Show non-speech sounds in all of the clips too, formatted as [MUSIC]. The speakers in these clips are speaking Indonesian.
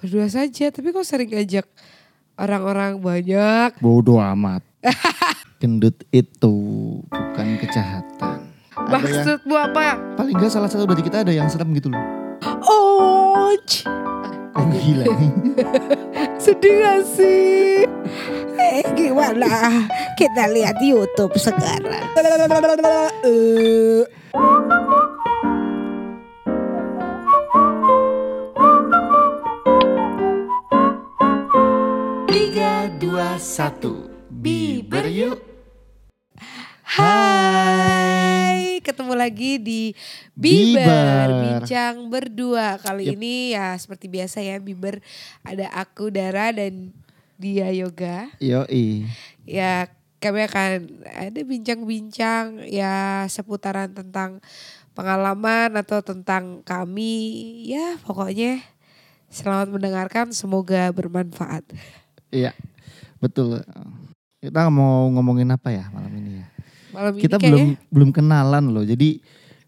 berdua saja. Tapi kok sering ngajak orang-orang banyak. Bodoh amat. [LAUGHS] Gendut itu bukan kejahatan. Ada yang, Maksudmu apa? paling enggak salah satu dari kita ada yang serem gitu loh. Oh, Oh gila nih. [LAUGHS] sedih gak sih? Eh gimana? Kita lihat YouTube sekarang. [LAUGHS] dua, satu. Biber yuk. Hai, ketemu lagi di Biber, Biber. Bincang Berdua. Kali Yep. ini ya seperti biasa ya Biber ada aku Dara dan dia Yoga. Yoi. Ya kami akan ada bincang-bincang ya seputaran tentang pengalaman atau tentang kami. Ya pokoknya selamat mendengarkan semoga bermanfaat. Iya. Betul. Kita mau ngomongin apa ya malam ini ya? Malam Kita ini belum kayaknya belum kenalan loh. Jadi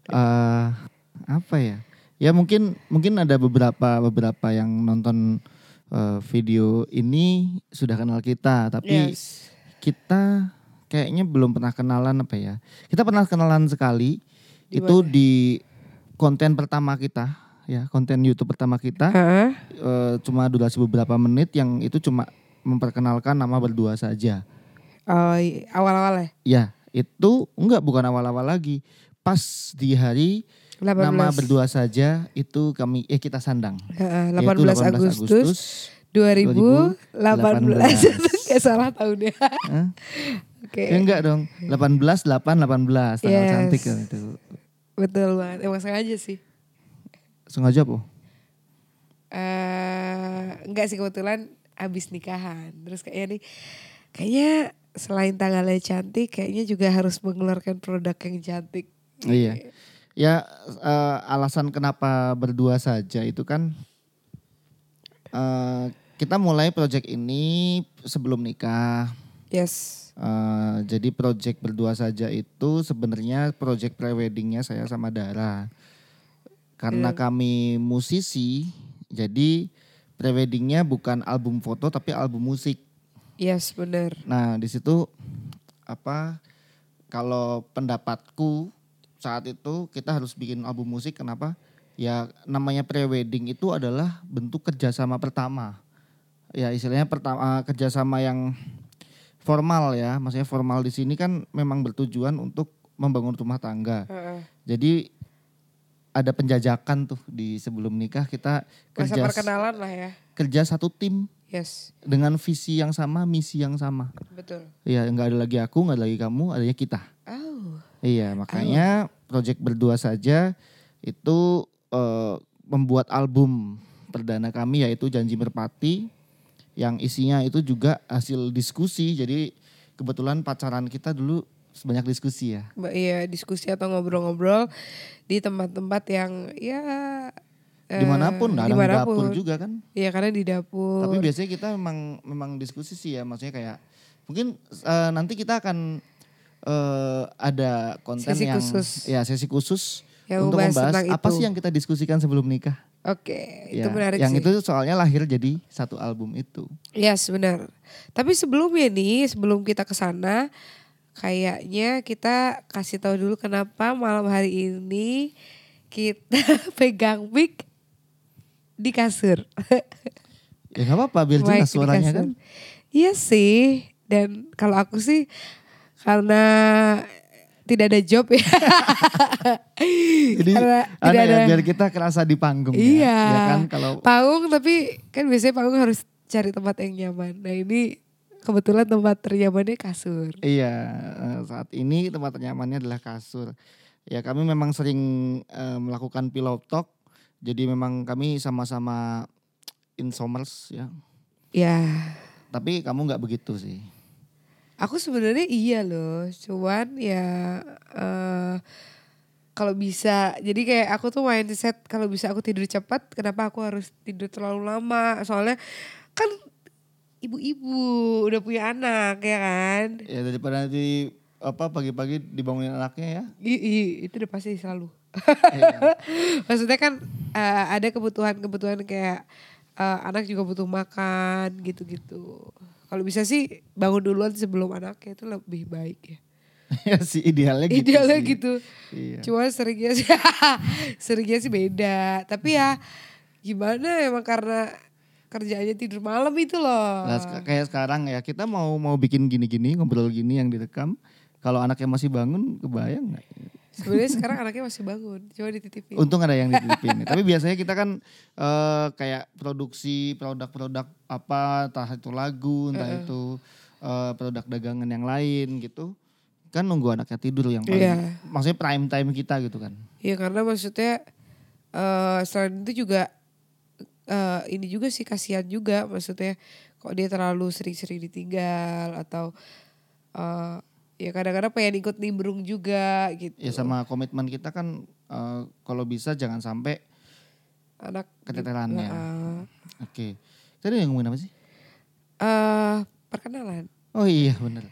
eh apa ya? Ya mungkin mungkin ada beberapa beberapa yang nonton eh, video ini sudah kenal kita, tapi yes. kita kayaknya belum pernah kenalan apa ya? Kita pernah kenalan sekali Di itu mana? di konten pertama kita ya, konten YouTube pertama kita Heeh. eh, cuma durasi beberapa menit yang itu cuma memperkenalkan nama berdua saja. Oh, awal-awal ya? Ya, itu enggak bukan awal-awal lagi. Pas di hari 18. nama berdua saja itu kami eh kita sandang. Heeh, Yaitu 18, Agustus, 2018. 2018. Gak salah tahunnya. Hah? Oke. Ya enggak dong. 18 8 18 tanggal Yes. cantik kan itu. Betul banget. Emang sengaja sih. Sengaja po. eh enggak sih kebetulan abis nikahan. Terus kayaknya nih kayaknya selain tanggalnya cantik kayaknya juga harus mengeluarkan produk yang cantik. Iya. Ya eh, alasan kenapa berdua saja itu kan eh, kita mulai project ini sebelum nikah. Yes. Eh, jadi project berdua saja itu sebenarnya project preweddingnya saya sama Dara. Karena Iya. kami musisi, jadi preweddingnya bukan album foto tapi album musik. Yes, bener. Nah di situ apa? Kalau pendapatku saat itu kita harus bikin album musik. Kenapa? Ya namanya prewedding itu adalah bentuk kerjasama pertama. Ya istilahnya pertama kerjasama yang formal ya. Maksudnya formal di sini kan memang bertujuan untuk membangun rumah tangga. Heeh. Jadi ada penjajakan tuh di sebelum nikah kita Masa kerja perkenalan lah ya. kerja satu tim Yes, dengan visi yang sama, misi yang sama. betul. Iya, nggak ada lagi aku, nggak ada lagi kamu, adanya kita. Oh. Iya, makanya project berdua saja itu eh, membuat album perdana kami yaitu Janji Merpati yang isinya itu juga hasil diskusi. Jadi kebetulan pacaran kita dulu sebanyak diskusi ya. Mbak iya diskusi atau ngobrol-ngobrol di tempat-tempat yang ya eh, Di mana pun, dalam di mana pun. dapur juga kan. Iya karena di dapur. Tapi biasanya kita memang memang diskusi sih ya, maksudnya kayak mungkin eh, nanti kita akan eh, ada konten Sesi yang khusus. ya sesi khusus Yang untuk membahas membahas tentang apa itu. sih yang kita diskusikan sebelum nikah. Oke, itu Ya, menarik yang sih. itu soalnya lahir jadi satu album itu. Yes, benar. Tapi sebelumnya nih, sebelum kita ke sana, kayaknya kita kasih tahu dulu kenapa malam hari ini kita [LAUGHS] pegang mic di kasur. Ya nggak apa-apa biar jelas suaranya kan. Iya sih. Dan kalau aku sih karena tidak ada job ya. [LAUGHS] Jadi Karena aneh tidak ya, ada biar kita kerasa di panggung Iya. ya. Ya kan kalau panggung tapi kan biasanya panggung harus cari tempat yang nyaman. Nah ini kebetulan tempat ternyamannya kasur. Iya, eh, saat ini tempat nyamannya adalah kasur. Ya kami memang sering eh, melakukan pillow talk. Jadi memang kami sama-sama insomers ya. Ya, Tapi kamu nggak begitu sih. aku sebenarnya iya loh. Cuman ya eh kalau bisa, jadi kayak aku tuh mindset kalau bisa aku tidur cepat, kenapa aku harus tidur terlalu lama? Soalnya kan ibu-ibu udah punya anak ya kan? Ya daripada nanti apa pagi-pagi dibangunin anaknya ya. I, i- itu udah pasti selalu. Iya. [LAUGHS] Maksudnya kan eh, ada kebutuhan-kebutuhan kayak eh, anak juga butuh makan gitu-gitu. Kalau bisa sih bangun duluan sebelum anaknya itu lebih baik ya. ya sih idealnya gitu. Idealnya sih. gitu. Iya. Cuma seringnya sih [LAUGHS] seringnya sih beda. Tapi ya gimana emang karena kerjaannya tidur malam itu loh. Nah, kayak sekarang ya kita mau mau bikin gini-gini ngobrol gini yang direkam. Kalau anaknya masih bangun, kebayang nggak? Sebenarnya sekarang anaknya masih bangun, coba dititipin. Untung ada yang dititipin. Tapi biasanya kita kan eh, kayak produksi produk-produk apa, entah itu lagu, entah itu eh, produk dagangan yang lain gitu. Kan nunggu anaknya tidur yang paling, Iya. maksudnya prime time kita gitu kan. Iya karena maksudnya eh selain itu juga eh ini juga sih kasihan juga maksudnya kok dia terlalu sering-sering ditinggal atau eh ya kadang-kadang pengen ikut nimbrung juga gitu. Ya sama komitmen kita kan eh, kalau bisa jangan sampai anak keteterannya. Heeh. Oke. Tadi yang ngomongin apa sih? eh perkenalan. Oh iya bener.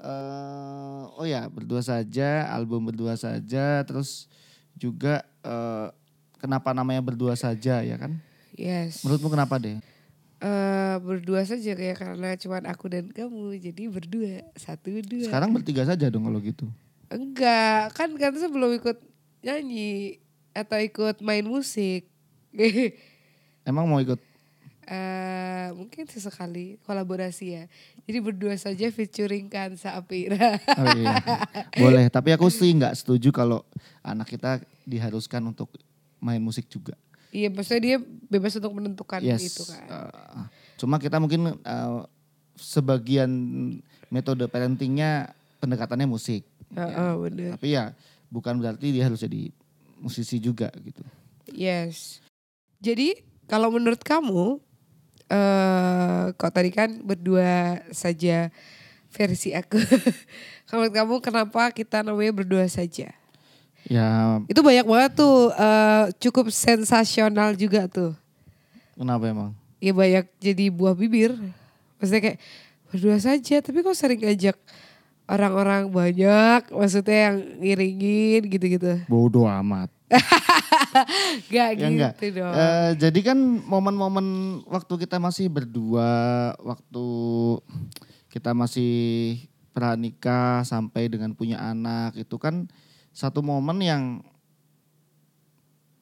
Eh, oh ya berdua saja, album berdua saja, terus juga eh, kenapa namanya berdua saja ya kan? Yes. Menurutmu kenapa deh? eh berdua saja kayak karena cuman aku dan kamu jadi berdua satu dua. Sekarang bertiga saja dong kalau gitu. Enggak, kan kan sebelum ikut nyanyi atau ikut main musik. [LAUGHS] Emang mau ikut? eh mungkin sesekali kolaborasi ya. Jadi berdua saja featuring Kansa Apira. Oh iya. [LAUGHS] Boleh, tapi aku sih nggak setuju kalau anak kita diharuskan untuk main musik juga. Iya, maksudnya dia bebas untuk menentukan Yes. itu kan. eh, cuma kita mungkin eh, sebagian metode parentingnya pendekatannya musik. Heeh, bener. Tapi ya bukan berarti dia harus jadi musisi juga gitu. Yes. Jadi kalau menurut kamu, eh kok tadi kan berdua saja versi aku. [LAUGHS] kalau menurut kamu kenapa kita namanya berdua saja? Ya Itu banyak banget tuh, eh, cukup sensasional juga tuh. kenapa emang? Ya banyak jadi buah bibir. Maksudnya kayak berdua saja, tapi kok sering ngajak orang-orang banyak, maksudnya yang ngiringin gitu-gitu. Bodoh amat. [LAUGHS] Gak Ya gitu enggak. dong. Eh, jadi kan momen-momen waktu kita masih berdua, waktu kita masih pranikah sampai dengan punya anak itu kan satu momen yang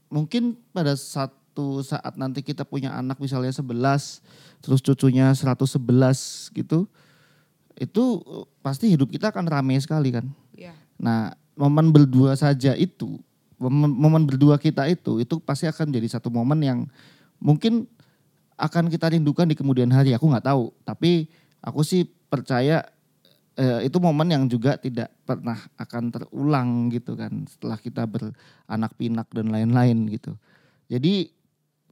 mungkin pada satu saat nanti kita punya anak misalnya 11 terus cucunya 111 gitu itu eh, pasti hidup kita akan ramai sekali kan. Ya. Nah, momen berdua saja itu, momen, momen berdua kita itu, itu pasti akan jadi satu momen yang mungkin akan kita rindukan di kemudian hari. Aku nggak tahu, tapi aku sih percaya eh, itu momen yang juga tidak pernah akan terulang gitu kan setelah kita beranak pinak dan lain-lain gitu. Jadi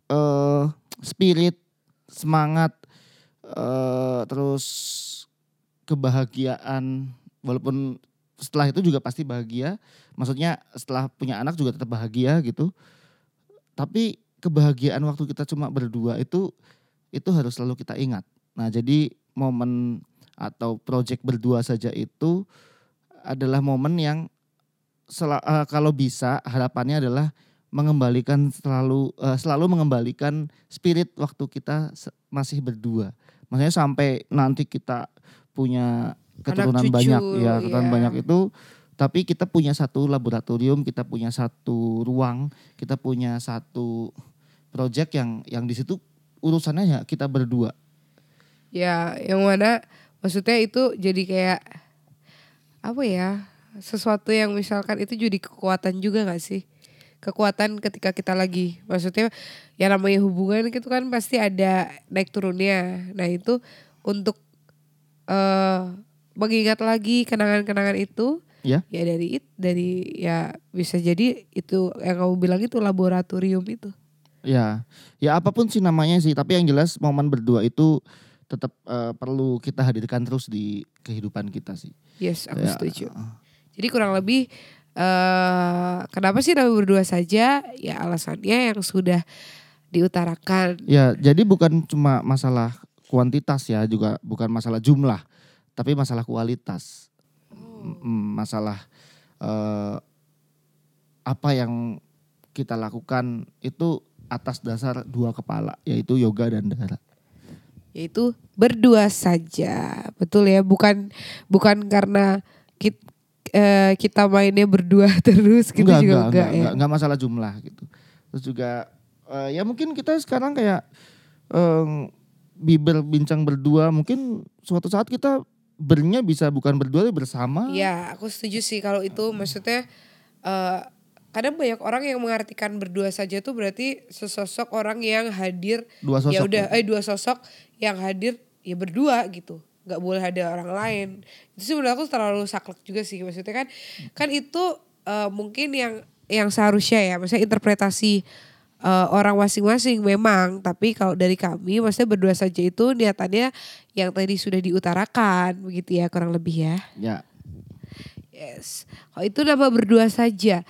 eh, spirit, semangat, eh, terus kebahagiaan walaupun setelah itu juga pasti bahagia. Maksudnya setelah punya anak juga tetap bahagia gitu. Tapi kebahagiaan waktu kita cuma berdua itu itu harus selalu kita ingat. Nah, jadi momen atau project berdua saja itu adalah momen yang eh, kalau bisa harapannya adalah mengembalikan selalu eh, selalu mengembalikan spirit waktu kita masih berdua. Maksudnya sampai nanti kita punya keturunan cucu, banyak ya, keturunan iya. banyak itu tapi kita punya satu laboratorium, kita punya satu ruang, kita punya satu project yang yang di situ urusannya ya kita berdua. Ya, yang mana maksudnya itu jadi kayak apa ya? Sesuatu yang misalkan itu jadi kekuatan juga gak sih? Kekuatan ketika kita lagi maksudnya ya namanya hubungan itu kan pasti ada naik turunnya. Nah, itu untuk eh mengingat lagi kenangan-kenangan itu Ya. ya dari it- dari ya bisa jadi itu yang kamu bilang itu laboratorium itu. Ya, ya apa pun sih namanya sih, tapi yang jelas momen berdua itu tetap eh, perlu kita hadirkan terus di kehidupan kita sih. Yes, aku Ya, setuju. Jadi kurang lebih eh kenapa sih nama berdua saja? Ya alasannya yang sudah diutarakan. Ya, jadi bukan cuma masalah kuantitas ya, juga bukan masalah jumlah, tapi masalah kualitas. Mm, Masalah eh, apa yang kita lakukan itu atas dasar dua kepala yaitu yoga dan dara. Yaitu berdua saja. Betul ya, bukan bukan karena kita, kita mainnya berdua [LAUGHS] terus gitu enggak, juga enggak, enggak, enggak, ya. enggak, enggak masalah jumlah gitu. Terus juga eh, ya mungkin kita sekarang kayak eh, biber bincang berdua mungkin suatu saat kita bernya bisa bukan berdua tapi bersama. Iya, aku setuju sih kalau itu maksudnya eh kadang banyak orang yang mengartikan berdua saja tuh berarti sesosok orang yang hadir Dua sosok ya udah eh dua sosok yang hadir ya berdua gitu. Nggak boleh ada orang lain. Itu sih menurut aku terlalu saklek juga sih maksudnya kan kan itu eh, mungkin yang yang seharusnya ya maksudnya interpretasi eh, orang masing-masing memang tapi kalau dari kami maksudnya berdua saja itu niatannya yang tadi sudah diutarakan begitu ya kurang lebih ya. Ya, Yes. Kalau itu nama berdua saja.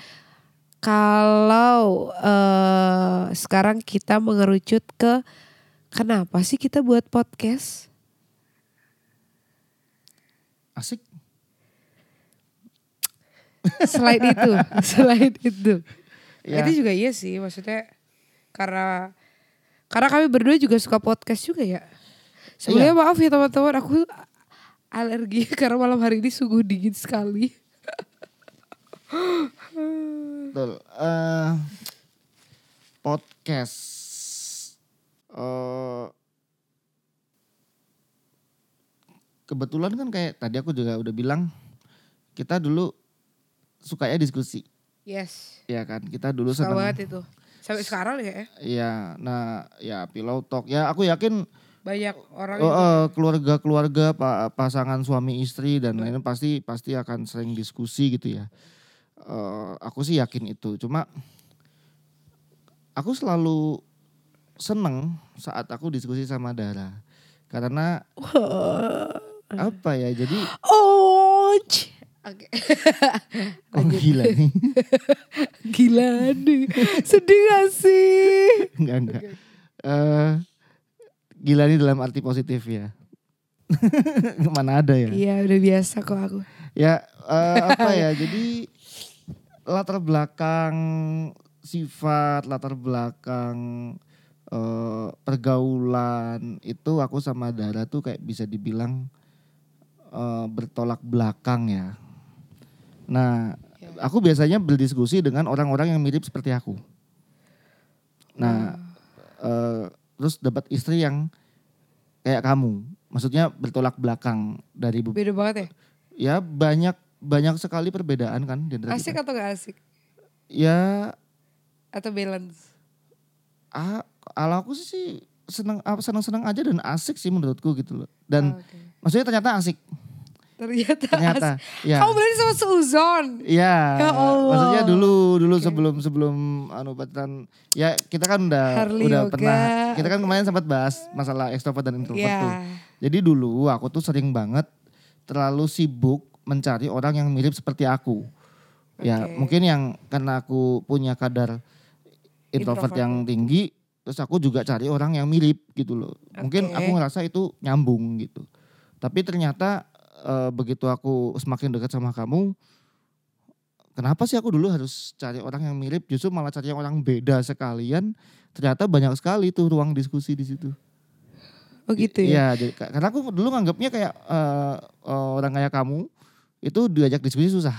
Kalau eh sekarang kita mengerucut ke kenapa sih kita buat podcast? asik. Selain itu, [LAUGHS] selain itu. Ya. Itu juga iya sih, maksudnya karena karena kami berdua juga suka podcast juga ya. Sebelumnya maaf ya teman-teman, aku alergi [LAUGHS] karena malam hari ini sungguh dingin sekali. [LAUGHS] Betul. Eh, podcast. eh kebetulan kan kayak tadi aku juga udah bilang kita dulu sukanya diskusi, Yes. ya kan? Kita dulu Suka senang. banget itu. Sampai sekarang ya. Iya, nah ya pillow talk. Ya aku yakin banyak orang yang eh, keluarga-keluarga pa- pasangan suami istri dan lain-lain pasti pasti akan sering diskusi gitu ya. Eh, aku sih yakin itu. Cuma aku selalu seneng saat aku diskusi sama Dara karena apa ya? Jadi oh oke [LAUGHS] oh gila nih. [LAUGHS] gila nih sedih gak sih enggak enggak. Eh, gila nih dalam arti positif ya. [LAUGHS] Mana ada ya? iya udah biasa kok aku Ya eh, apa ya? Jadi latar belakang sifat, latar belakang eh, pergaulan itu aku sama Dara tuh kayak bisa dibilang eh, bertolak belakang ya. Nah, aku biasanya berdiskusi dengan orang-orang yang mirip seperti aku. Nah, eh, terus dapat istri yang kayak kamu. Maksudnya bertolak belakang dari be- beda banget ya ya banyak banyak sekali perbedaan kan di antara asik kita. atau gak asik Ya atau balance ah, kalau aku sih seneng ah, seneng-seneng aja dan asik sih menurutku gitu loh. Dan Ah, oke. maksudnya ternyata asik. ternyata, Ternyata asik. ya. kamu berarti sama Suzon Iya. Ya Allah. Maksudnya dulu dulu Oke. sebelum sebelum anu pacaran ya kita kan udah Harley udah yoga. pernah kita kan kemarin sempat bahas masalah ekstrovert dan introvert ya tuh. Jadi dulu aku tuh sering banget terlalu sibuk mencari orang yang mirip seperti aku. Ya, Oke. mungkin yang karena aku punya kadar introvert, Introvert. yang tinggi, terus aku juga cari orang yang mirip gitu loh. Mungkin Oke. aku ngerasa itu nyambung gitu. Tapi ternyata eh, begitu aku semakin dekat sama kamu, kenapa sih aku dulu harus cari orang yang mirip, justru malah cari yang orang beda sekalian. Ternyata banyak sekali tuh ruang diskusi di situ. oh gitu ya Iya, jadi- karena aku dulu nganggapnya kayak eh, orang kayak kamu itu diajak diskusi susah.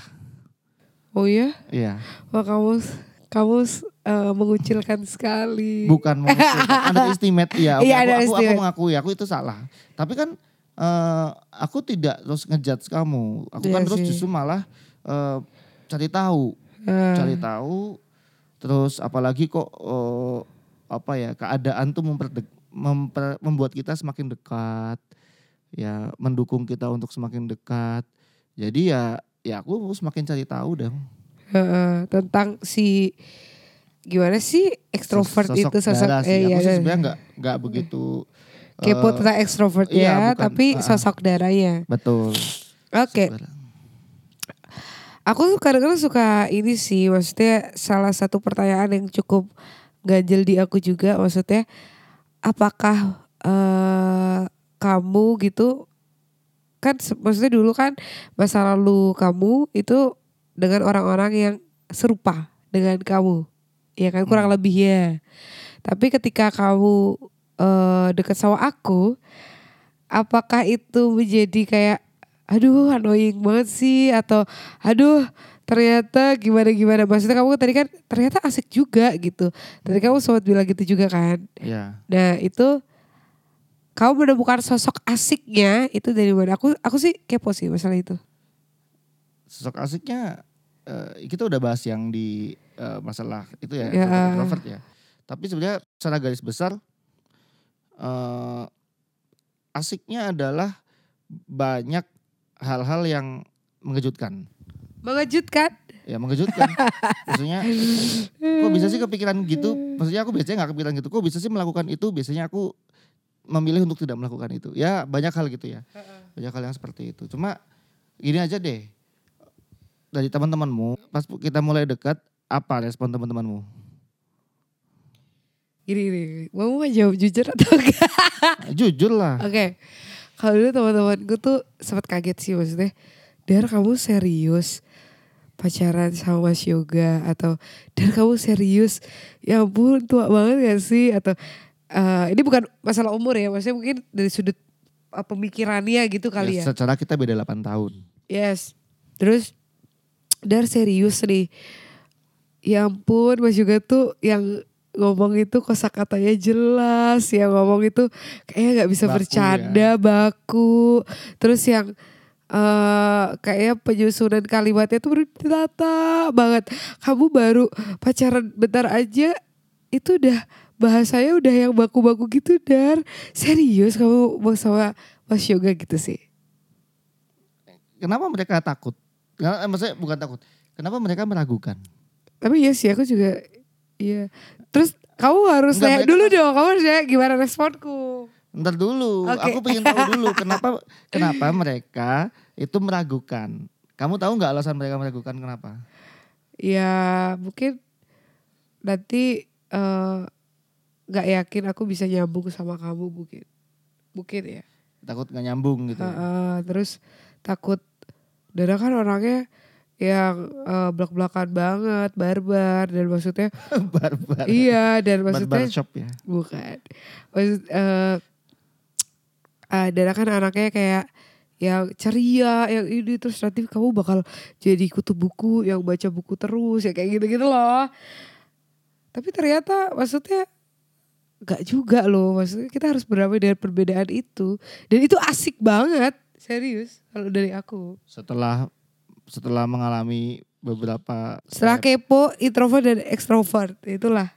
oh ya Iya, wah kamu kamu eh, mengucilkan sekali bukan mengucilkan, [LAUGHS] underestimate. Iya, oke, Iya, aku, aku, aku underestimate. mengakui aku itu salah. Tapi kan eh, aku tidak terus ngejudge kamu. Aku kan Iya terus sih. justru malah eh, cari tahu, Eh, cari tahu. Terus apalagi kok eh, apa ya keadaan tuh memperdek, memper- membuat kita semakin dekat, ya mendukung kita untuk semakin dekat. Jadi ya ya aku semakin cari tahu dong. Heeh, tentang si gimana sih ekstrovert Sosok itu sosok Dara sih. eh, aku iya, sih iya. sebenarnya nggak nggak begitu [LAUGHS] kepo eh, tentang ekstrovert iya, ya bukan, tapi ah. sosok darahnya betul. oke aku tuh kadang-kadang suka ini sih maksudnya salah satu pertanyaan yang cukup ganjel di aku juga maksudnya apakah eh, kamu gitu kan maksudnya dulu kan masa lalu kamu itu dengan orang-orang yang serupa dengan kamu. Ya kan? Kurang lebih ya Tapi ketika kamu eh, deket sama aku, apakah itu menjadi kayak aduh annoying banget sih atau aduh ternyata gimana gimana? Maksudnya kamu tadi kan ternyata asik juga gitu. Tadi kamu sempat bilang gitu juga kan? Ya. nah itu kamu menemukan sosok asiknya itu dari mana aku aku sih kepo sih masalah itu Sosok asiknya eh, kita udah bahas yang di eh, masalah itu ya, Ya. introvert, introvert ya. Tapi sebenarnya secara garis besar eh, asiknya adalah banyak hal-hal yang mengejutkan. mengejutkan Ya mengejutkan. Maksudnya kok bisa sih kepikiran gitu? Maksudnya aku biasanya nggak kepikiran gitu. Kok bisa sih melakukan itu? Biasanya aku memilih untuk tidak melakukan itu. Ya banyak hal gitu ya. Banyak hal yang seperti itu. Cuma gini aja deh. Dari teman-temanmu, pas kita mulai dekat, apa respon teman-temanmu? gini gini gini. mau mau jawab jujur atau enggak [LAUGHS] Jujur lah. Oke, kalau dulu teman-temanku tuh sempat kaget sih maksudnya. Dar kamu serius pacaran sama Mas Yoga atau Dar kamu serius? Ya ampun tua banget gak sih? Atau eh, ini bukan masalah umur ya, maksudnya mungkin dari sudut eh, pemikirannya gitu kali ya. Ya, secara kita beda 8 tahun. Yes. Terus Dar serius nih. Ya ampun Mas Yoga tuh yang ngomong itu kosakatanya jelas, yang ngomong itu kayaknya nggak bisa Baku bercanda, baku. Terus yang eh kayaknya penyusunan kalimatnya tuh bertata banget. Kamu baru pacaran bentar aja itu udah bahasanya udah yang baku-baku gitu Dar. Serius kamu mau sama Mas Yoga gitu sih? Kenapa mereka takut? Kenapa, eh, maksudnya bukan takut. Kenapa mereka meragukan? Tapi iya sih aku juga iya. Terus kamu harus Enggak, nanya mereka dulu kan- dong, kamu harus nanya gimana responku. Ntar dulu, Oke. aku pengen tahu dulu [LAUGHS] kenapa kenapa mereka itu meragukan. Kamu tahu nggak alasan mereka meragukan kenapa? Ya mungkin nanti eh, nggak yakin aku bisa nyambung sama kamu mungkin. Mungkin ya. Takut nggak nyambung gitu. Heeh, terus takut Dara kan orangnya yang eh, belak-belakan banget, barbar dan maksudnya [LAUGHS] Barbar. iya dan Barbar maksudnya shop ya. Bukan. Maksud eh ah, Dara kan anaknya kayak yang ceria, yang ini terus nanti kamu bakal jadi kutu buku yang baca buku terus ya kayak gitu-gitu loh. Tapi ternyata maksudnya gak juga loh. Maksudnya kita harus berdamai dengan perbedaan itu. Dan itu asik banget. Serius kalau dari aku. Setelah setelah mengalami beberapa Setelah step, kepo, introvert dan extrovert. Itulah.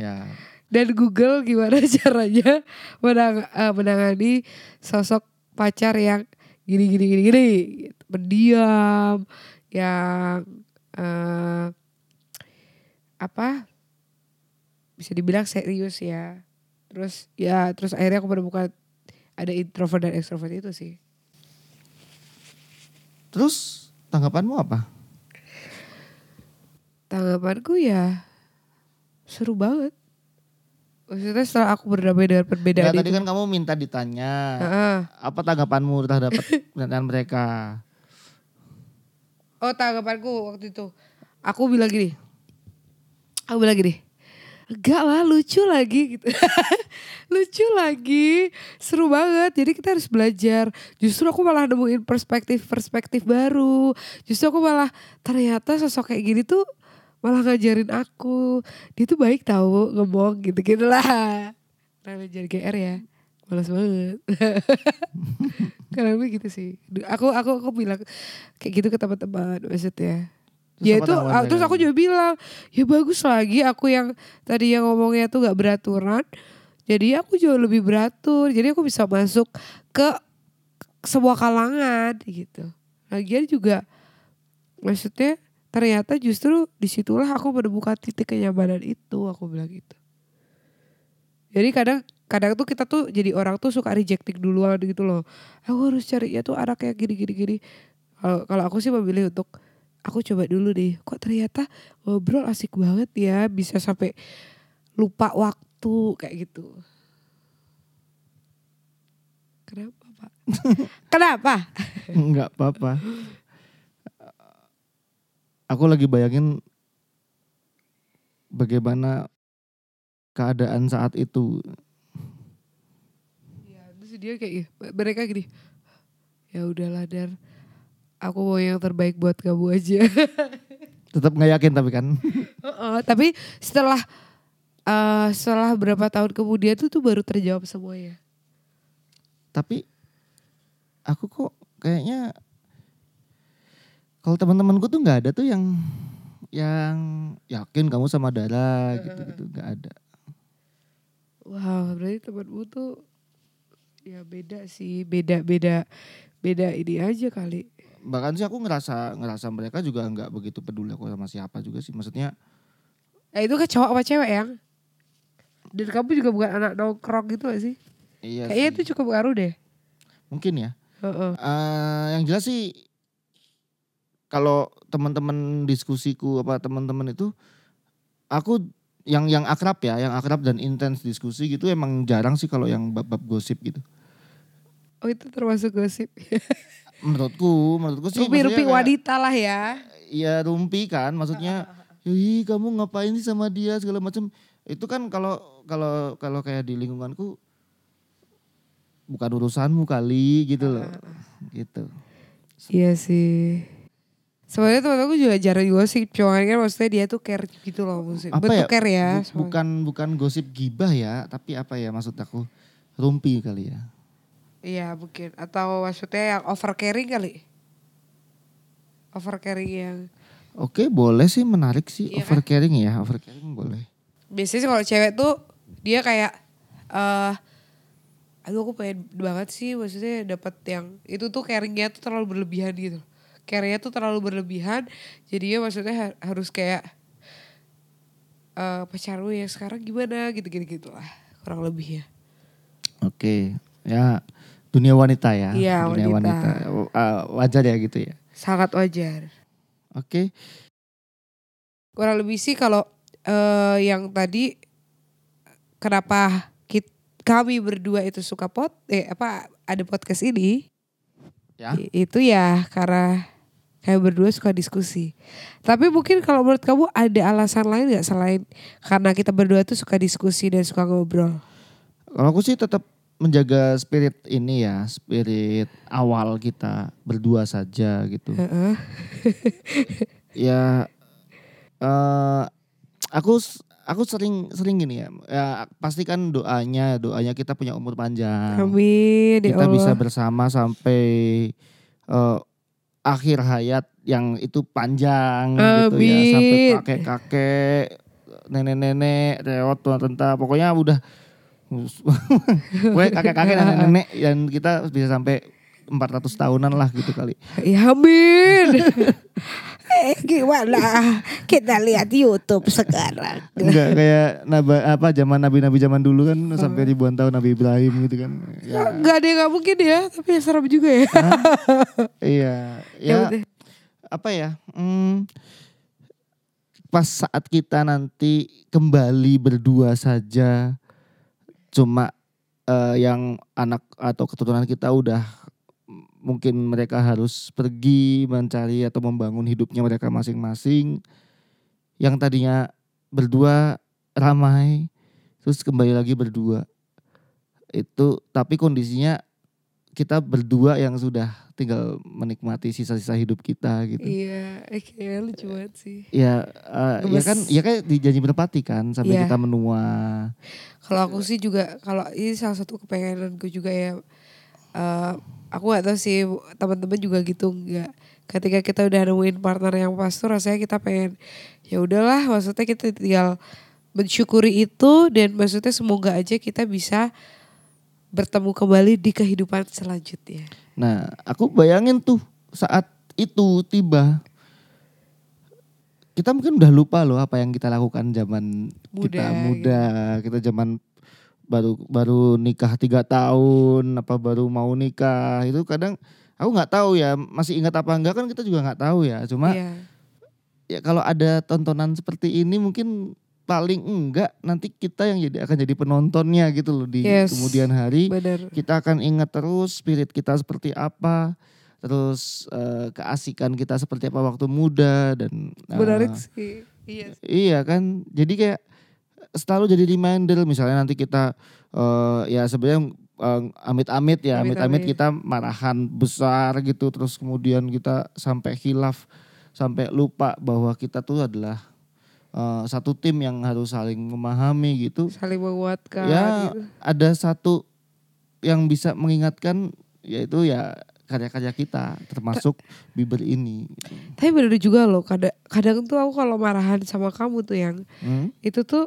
ya dan Google gimana [LAUGHS] caranya menang, eh, menangani sosok pacar yang gini gini gini gini pendiam yang eh, apa bisa dibilang serius ya terus ya terus akhirnya aku menemukan ada introvert dan extrovert itu sih terus tanggapanmu apa? tanggapanku ya seru banget maksudnya setelah aku berdamai dengan Ya, perbedaan tadi itu kan kamu minta ditanya Heeh. apa tanggapanmu terhadap [LAUGHS] pernyataan mereka? Oh tanggapanku waktu itu. Aku bilang gini. Aku bilang gini. Enggak lah lucu lagi gitu. [LAUGHS] lucu lagi. Seru banget. Jadi kita harus belajar. Justru aku malah nemuin perspektif-perspektif baru. Justru aku malah ternyata sosok kayak gini tuh malah ngajarin aku. Dia tuh baik tahu ngomong gitu-gitu lah. Nah, jadi GR ya. Males banget. [LAUGHS] Karena gitu sih. Aku aku aku bilang kayak gitu ke teman-teman maksudnya. Terus ya itu ah, terus aku juga bilang ya bagus lagi aku yang tadi yang ngomongnya tuh gak beraturan. Jadi aku jauh lebih beratur. Jadi aku bisa masuk ke semua kalangan gitu. Lagian juga maksudnya ternyata justru di situlah aku menemukan titik kenyamanan itu aku bilang gitu. Jadi kadang kadang tuh kita tuh jadi orang tuh suka rejecting duluan gitu loh. Aku harus carinya tuh anak yang gini gini gini. Kalau kalau aku sih memilih untuk aku coba dulu deh. Kok ternyata ngobrol asik banget ya, bisa sampai lupa waktu kayak gitu. Kenapa, Pak? [LAUGHS] Kenapa? Enggak apa-apa. Aku lagi bayangin bagaimana keadaan saat itu. Ya, terus dia kayak mereka gini. Ya udahlah Dar. Aku mau yang terbaik buat kamu aja. [LAUGHS] Tetap nggak yakin tapi kan. Heeh, tapi setelah eh setelah berapa tahun kemudian tuh tuh baru terjawab semuanya. tapi aku kok kayaknya kalau teman-temanku tuh nggak ada tuh yang yang yakin kamu sama Dara gitu-gitu nggak ada. Wow, berarti temanmu tuh ya beda sih, beda beda beda ini aja kali. Bahkan sih aku ngerasa ngerasa mereka juga nggak begitu peduli aku sama siapa juga sih. Maksudnya Eh itu kan cowok apa cewek yang? Dan kamu juga bukan anak nongkrong gitu gak sih? iya Kayaknya sih. itu cukup ngaruh deh. mungkin ya. Heeh. Eh, yang jelas sih kalau teman-teman diskusiku apa teman-teman itu aku yang yang akrab ya, yang akrab dan intens diskusi gitu emang jarang sih kalau yang bab-bab gosip gitu. Oh itu termasuk gosip. [LAUGHS] Menurutku, menurutku sih maksudnya kayak- wanita lah ya. Iya rumpi kan, maksudnya, "Ih, kamu ngapain sih sama dia segala macam." Itu kan kalau kalau kalau kayak di lingkunganku bukan urusanmu kali gitu loh. Gitu. Iya sih. Sebenarnya temen-temenku juga jarang gosip, cuman kan maksudnya dia tuh care gitu loh musik. Apa Bentuk ya? care ya. Bu- bukan bukan gosip gibah ya, tapi apa ya maksud aku? Rumpi kali ya. Iya mungkin. Atau maksudnya yang over caring kali. Over caring yang. Oke, boleh sih menarik sih Iya overcaring ya, overcaring boleh. Biasanya sih kalau cewek tuh dia kayak. eh aduh aku pengen banget sih maksudnya dapat yang itu tuh caringnya tuh terlalu berlebihan gitu. Caringnya tuh terlalu berlebihan. Jadinya maksudnya ha- harus kayak eh pacarmu yang sekarang gimana gitu-gitu gitu lah kurang lebih ya. Oke, ya dunia wanita ya. Iya, dunia wanita. Uh, wajar ya gitu ya. Sangat wajar. Oke, kurang lebih sih kalau eh yang tadi kenapa kit- kami berdua itu suka pot eh apa ada podcast ini ya. itu ya karena kami berdua suka diskusi tapi mungkin kalau menurut kamu ada alasan lain nggak selain karena kita berdua tuh suka diskusi dan suka ngobrol Kalau aku sih tetap menjaga spirit ini ya, spirit awal kita berdua saja gitu. [LAUGHS] Ya eh aku aku sering sering gini ya. Ya pasti kan doanya doanya kita punya umur panjang. amin ya Kita bisa Allah. bersama sampai eh, akhir hayat yang itu panjang gitu ya sampai Amin. kakek-kakek, nenek-nenek, reot tenta pokoknya udah [LAUGHS] gue kakek-kakek dan kita bisa sampai 400 tahunan lah gitu kali. ya amin Eh gimana? Kita lihat YouTube sekarang. Enggak kayak naba apa zaman nabi-nabi zaman dulu kan sampai ribuan tahun Nabi Ibrahim gitu kan. Ya, nggak ada yang nggak mungkin ya tapi ya serem juga ya iya, [LAUGHS] Ya ya apa ya? hmm, pas saat kita nanti kembali berdua saja cuma eh, yang anak atau keturunan kita udah mungkin mereka harus pergi mencari atau membangun hidupnya mereka masing-masing. Yang tadinya berdua ramai terus kembali lagi berdua. Itu tapi kondisinya kita berdua yang sudah tinggal menikmati sisa-sisa hidup kita gitu iya eh, kayaknya lucu banget sih ya eh, ya kan ya kan di janji berpati kan sampai Iya. kita menua Kalau aku sih juga kalau ini salah satu kepengenanku juga ya. eh, aku gak tahu sih teman-teman juga gitu nggak. Ketika kita udah nemuin partner yang pas tuh rasanya kita pengen ya udahlah maksudnya kita tinggal mensyukuri itu dan maksudnya semoga aja kita bisa bertemu kembali di kehidupan selanjutnya. Nah, aku bayangin tuh saat itu tiba kita mungkin udah lupa loh apa yang kita lakukan zaman kita Muda, muda, kita zaman baru baru nikah tiga tahun, apa baru mau nikah itu kadang aku nggak tahu ya masih ingat apa enggak kan kita juga nggak tahu ya. Cuma Iya. ya kalau ada tontonan seperti ini mungkin paling enggak nanti kita yang jadi akan jadi penontonnya gitu loh di Yes. kemudian hari Bener. kita akan ingat terus spirit kita seperti apa, terus eh, keasikan kita seperti apa waktu muda dan Menarik sih. Iya. Iya kan, jadi kayak selalu jadi reminder misalnya nanti kita eh, ya sebenarnya amit-amit ya Amit-amit. amit-amit kita marahan besar gitu terus kemudian kita sampai hilaf sampai lupa bahwa kita tuh adalah eh, satu tim yang harus saling memahami gitu Saling menguatkan. ya gitu. ada satu yang bisa mengingatkan yaitu ya karya-karya kita termasuk Bieber ini gitu. Tapi bener juga loh, kadang, kadang tuh aku kalau marahan sama kamu tuh yang Hmm? itu tuh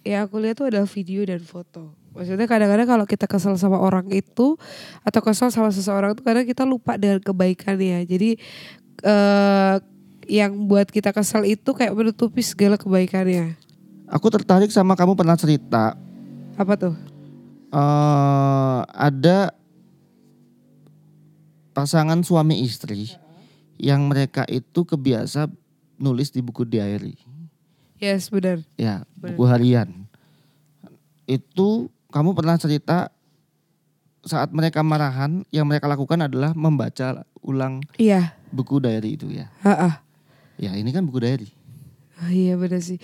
ya aku lihat tuh adalah video dan foto. Maksudnya kadang-kadang kalau kita kesel sama orang itu atau kesel sama seseorang itu kadang kita lupa dengan kebaikannya. Jadi eh yang buat kita kesel itu kayak menutupi segala kebaikannya. Aku tertarik sama kamu pernah cerita Apa tuh? eh ada pasangan suami istri yang mereka itu kebiasa nulis di buku diary. Yes, benar. Ya, buku harian. Itu kamu pernah cerita saat mereka marahan yang mereka lakukan adalah membaca ulang Iya. buku diary itu ya. Ha-ha. Ya, ini kan buku diary. Oh, iya benar sih.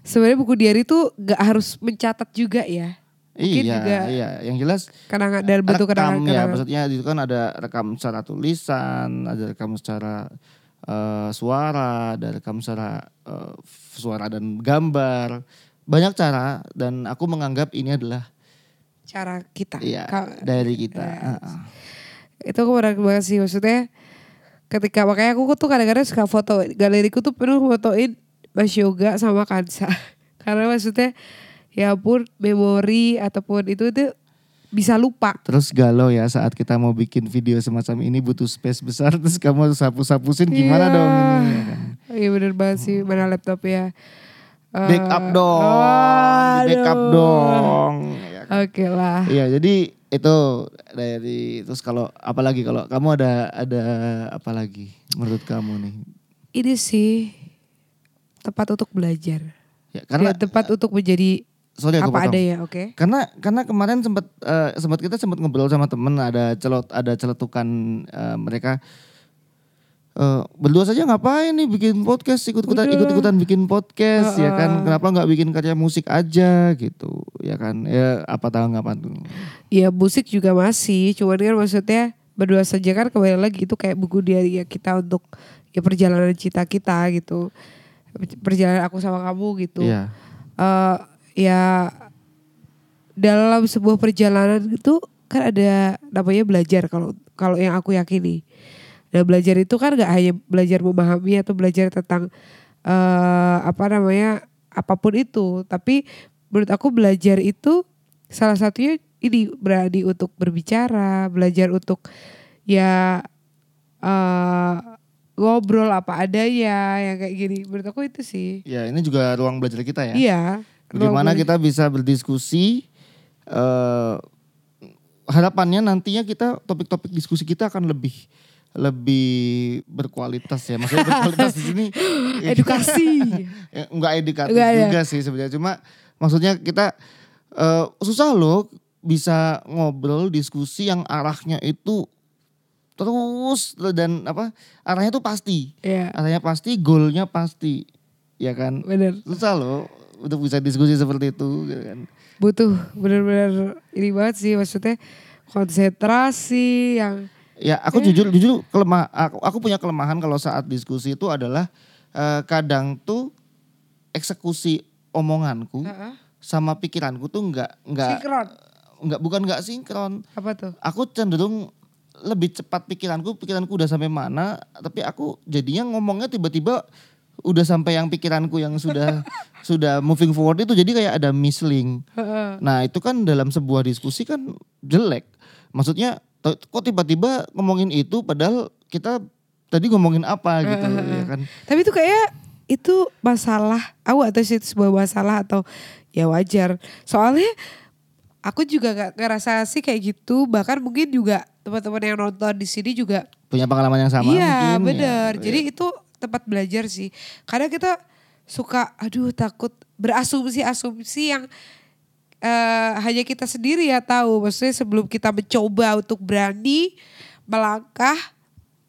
Sebenarnya buku diary tuh gak harus mencatat juga ya. Mungkin iya, juga iya. Yang jelas kenangan dalam bentuk rekam ya kenangan-kenangan. maksudnya itu kan ada rekam secara tulisan ada rekam secara eh, suara ada rekam secara eh, suara dan gambar banyak cara dan aku menganggap ini adalah cara kita. ya Ka- dari kita Yes. Heeh. itu aku pernah banget sih maksudnya ketika makanya aku tuh kadang-kadang suka foto galeriku tuh penuh fotoin Mas Yoga sama Kansa. [LAUGHS] Karena maksudnya ya pun memori ataupun itu itu bisa lupa. Terus galau ya saat kita mau bikin video semacam ini butuh space besar [LAUGHS] terus kamu harus hapus-hapusin gimana Iya. dong ini ya kan? iya bener banget sih mana laptop ya Eh, backup dong oh, backup dong ya oke lah. Iya, jadi itu dari terus kalau apalagi kalau kamu ada ada apa lagi menurut kamu nih? ini sih tempat untuk belajar Ya, karena Ya, tempat untuk menjadi sorry aku apa potong. adanya oke Karena karena kemarin sempat eh, sempat kita sempat ngobrol sama temen ada celot ada celetukan eh, mereka eh, berdua saja ngapain nih bikin podcast? Ikut-ikutan ikut-ikutan bikin podcast ya kan? Kenapa nggak bikin karya musik aja gitu ya kan? Ya apa tanggapan? Tuh Ya musik juga masih, cuman kan maksudnya berdua saja kan kembali lagi itu kayak buku diary kita untuk ya perjalanan cinta kita gitu, perjalanan aku sama kamu gitu. Iya. Eh, ya dalam sebuah perjalanan itu kan ada namanya belajar kalau kalau yang aku yakini. Dan belajar itu kan gak hanya belajar memahami atau belajar tentang eh apa namanya apa pun itu, tapi menurut aku belajar itu salah satunya ini berani untuk berbicara, belajar untuk ya eh ngobrol apa adanya yang kayak gini. Menurut aku itu sih. ya ini juga ruang belajar kita ya Iya. Bagaimana kita bisa berdiskusi eh harapannya nantinya kita topik-topik diskusi kita akan lebih lebih berkualitas ya. Maksudnya berkualitas di sini [LAUGHS] edukasi. [LAUGHS] ya, enggak edukatif Enggak ya. juga sih sebenarnya. Cuma maksudnya kita eh susah loh bisa ngobrol diskusi yang arahnya itu terus dan apa arahnya tuh pasti. Iya, Arahnya pasti, goalnya pasti. Ya kan? bener. susah loh untuk bisa diskusi seperti itu gitu kan. Butuh bener-bener ini banget sih maksudnya konsentrasi yang Ya aku jujur jujur kelemah aku, aku punya kelemahan kalau saat diskusi itu adalah eh, kadang tuh eksekusi omonganku sama pikiranku tuh nggak nggak sinkron. nggak bukan nggak sinkron. Apa tuh? Aku cenderung lebih cepat pikiranku, pikiranku udah sampai mana, tapi aku jadinya ngomongnya tiba-tiba udah sampai yang pikiranku yang sudah [LAUGHS] sudah moving forward itu jadi kayak ada mislink. Heeh. Nah itu kan dalam sebuah diskusi kan jelek. Maksudnya kok tiba-tiba ngomongin itu padahal kita tadi ngomongin apa gitu ya kan. Tapi itu kayak itu masalah, aku atau itu sebuah masalah atau ya wajar. Soalnya aku juga gak ngerasa sih kayak gitu. Bahkan mungkin juga teman-teman yang nonton di sini juga Punya pengalaman yang sama iya mungkin. bener. ya. Jadi itu tempat belajar sih. Kadang kita suka aduh takut berasumsi-asumsi yang eh, hanya kita sendiri ya tahu. Maksudnya sebelum kita mencoba untuk berani melangkah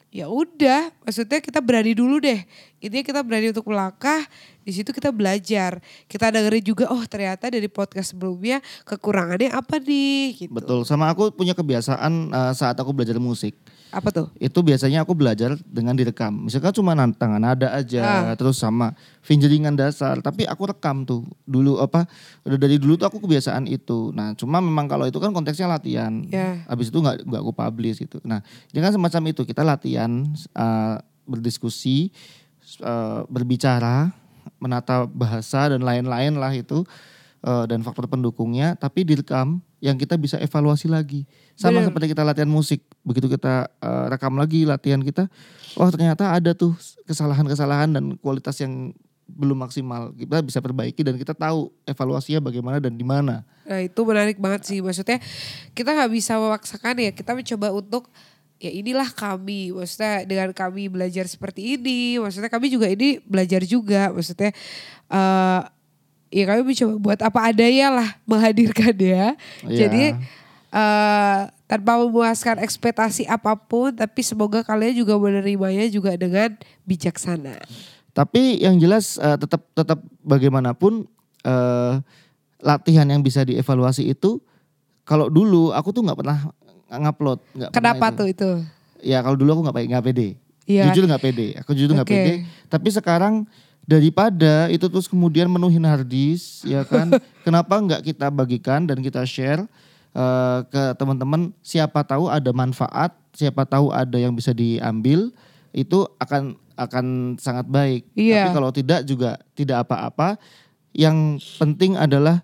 ya udah maksudnya kita berani dulu deh intinya kita berani untuk melangkah di situ kita belajar. Kita dengerin juga oh ternyata dari podcast sebelumnya kekurangannya apa nih gitu. Betul. Sama aku punya kebiasaan eh, saat aku belajar musik. Apa tuh? Itu biasanya aku belajar dengan direkam. Misalkan cuma tangan nada aja, terus sama fingeringan dasar. Tapi aku rekam tuh dulu apa? Udah dari dulu tuh aku kebiasaan itu. Nah, cuma memang kalau itu kan konteksnya latihan. Ya. Habis itu nggak nggak aku publish gitu. Nah, ini kan semacam itu kita latihan eh, berdiskusi, eh, berbicara, menata bahasa dan lain-lain lah itu eh, dan faktor pendukungnya. Tapi direkam yang kita bisa evaluasi lagi. Sama Bener. seperti kita latihan musik. Begitu kita eh, rekam lagi latihan kita, oh ternyata ada tuh kesalahan-kesalahan dan kualitas yang belum maksimal. Kita bisa perbaiki dan kita tahu evaluasinya bagaimana dan di mana. Nah itu menarik banget sih. Maksudnya kita nggak bisa memaksakan ya. Kita mencoba untuk ya inilah kami. Maksudnya dengan kami belajar seperti ini. Maksudnya kami juga ini belajar juga. Maksudnya eh ya kami mencoba buat apa adanya lah menghadirkan ya. Iya. Jadi eh tanpa memuaskan ekspektasi apa pun. Tapi semoga kalian juga menerimanya juga dengan bijaksana. Tapi yang jelas eh, tetap tetap bagaimanapun eh, latihan yang bisa dievaluasi itu kalau dulu aku tuh nggak pernah ngupload. pernah Kenapa itu. tuh itu? Ya kalau dulu aku nggak nggak pede. Iya. Jujur nggak pede. Aku jujur nggak Oke. pede. Tapi sekarang daripada itu terus kemudian menuhin harddisk, ya kan? [LAUGHS] kenapa nggak kita bagikan dan kita share eh, ke teman-teman? Siapa tahu ada manfaat, siapa tahu ada yang bisa diambil, itu akan akan sangat baik. Iya. Tapi kalau tidak juga tidak apa-apa. Yang penting adalah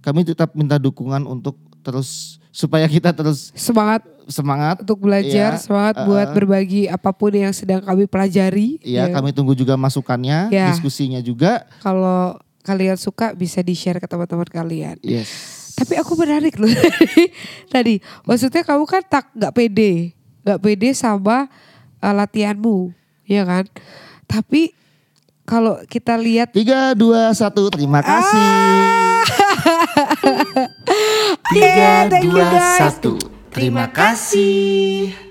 kami tetap minta dukungan untuk terus supaya kita terus semangat semangat untuk belajar, ya, semangat uh, buat eh. berbagi apa pun yang sedang kami pelajari. ya, ya. kami tunggu juga masukannya, ya. diskusinya juga. Kalau kalian suka bisa di-share ke teman-teman kalian. Yes. Tapi aku menarik loh [LAUGHS] tadi. Maksudnya kamu kan tak nggak pede, nggak pede sama uh, latihanmu, ya kan? Tapi kalau kita lihat tiga dua satu terima kasih. Ah. [LAUGHS] 3, 2, 1. Terima kasih.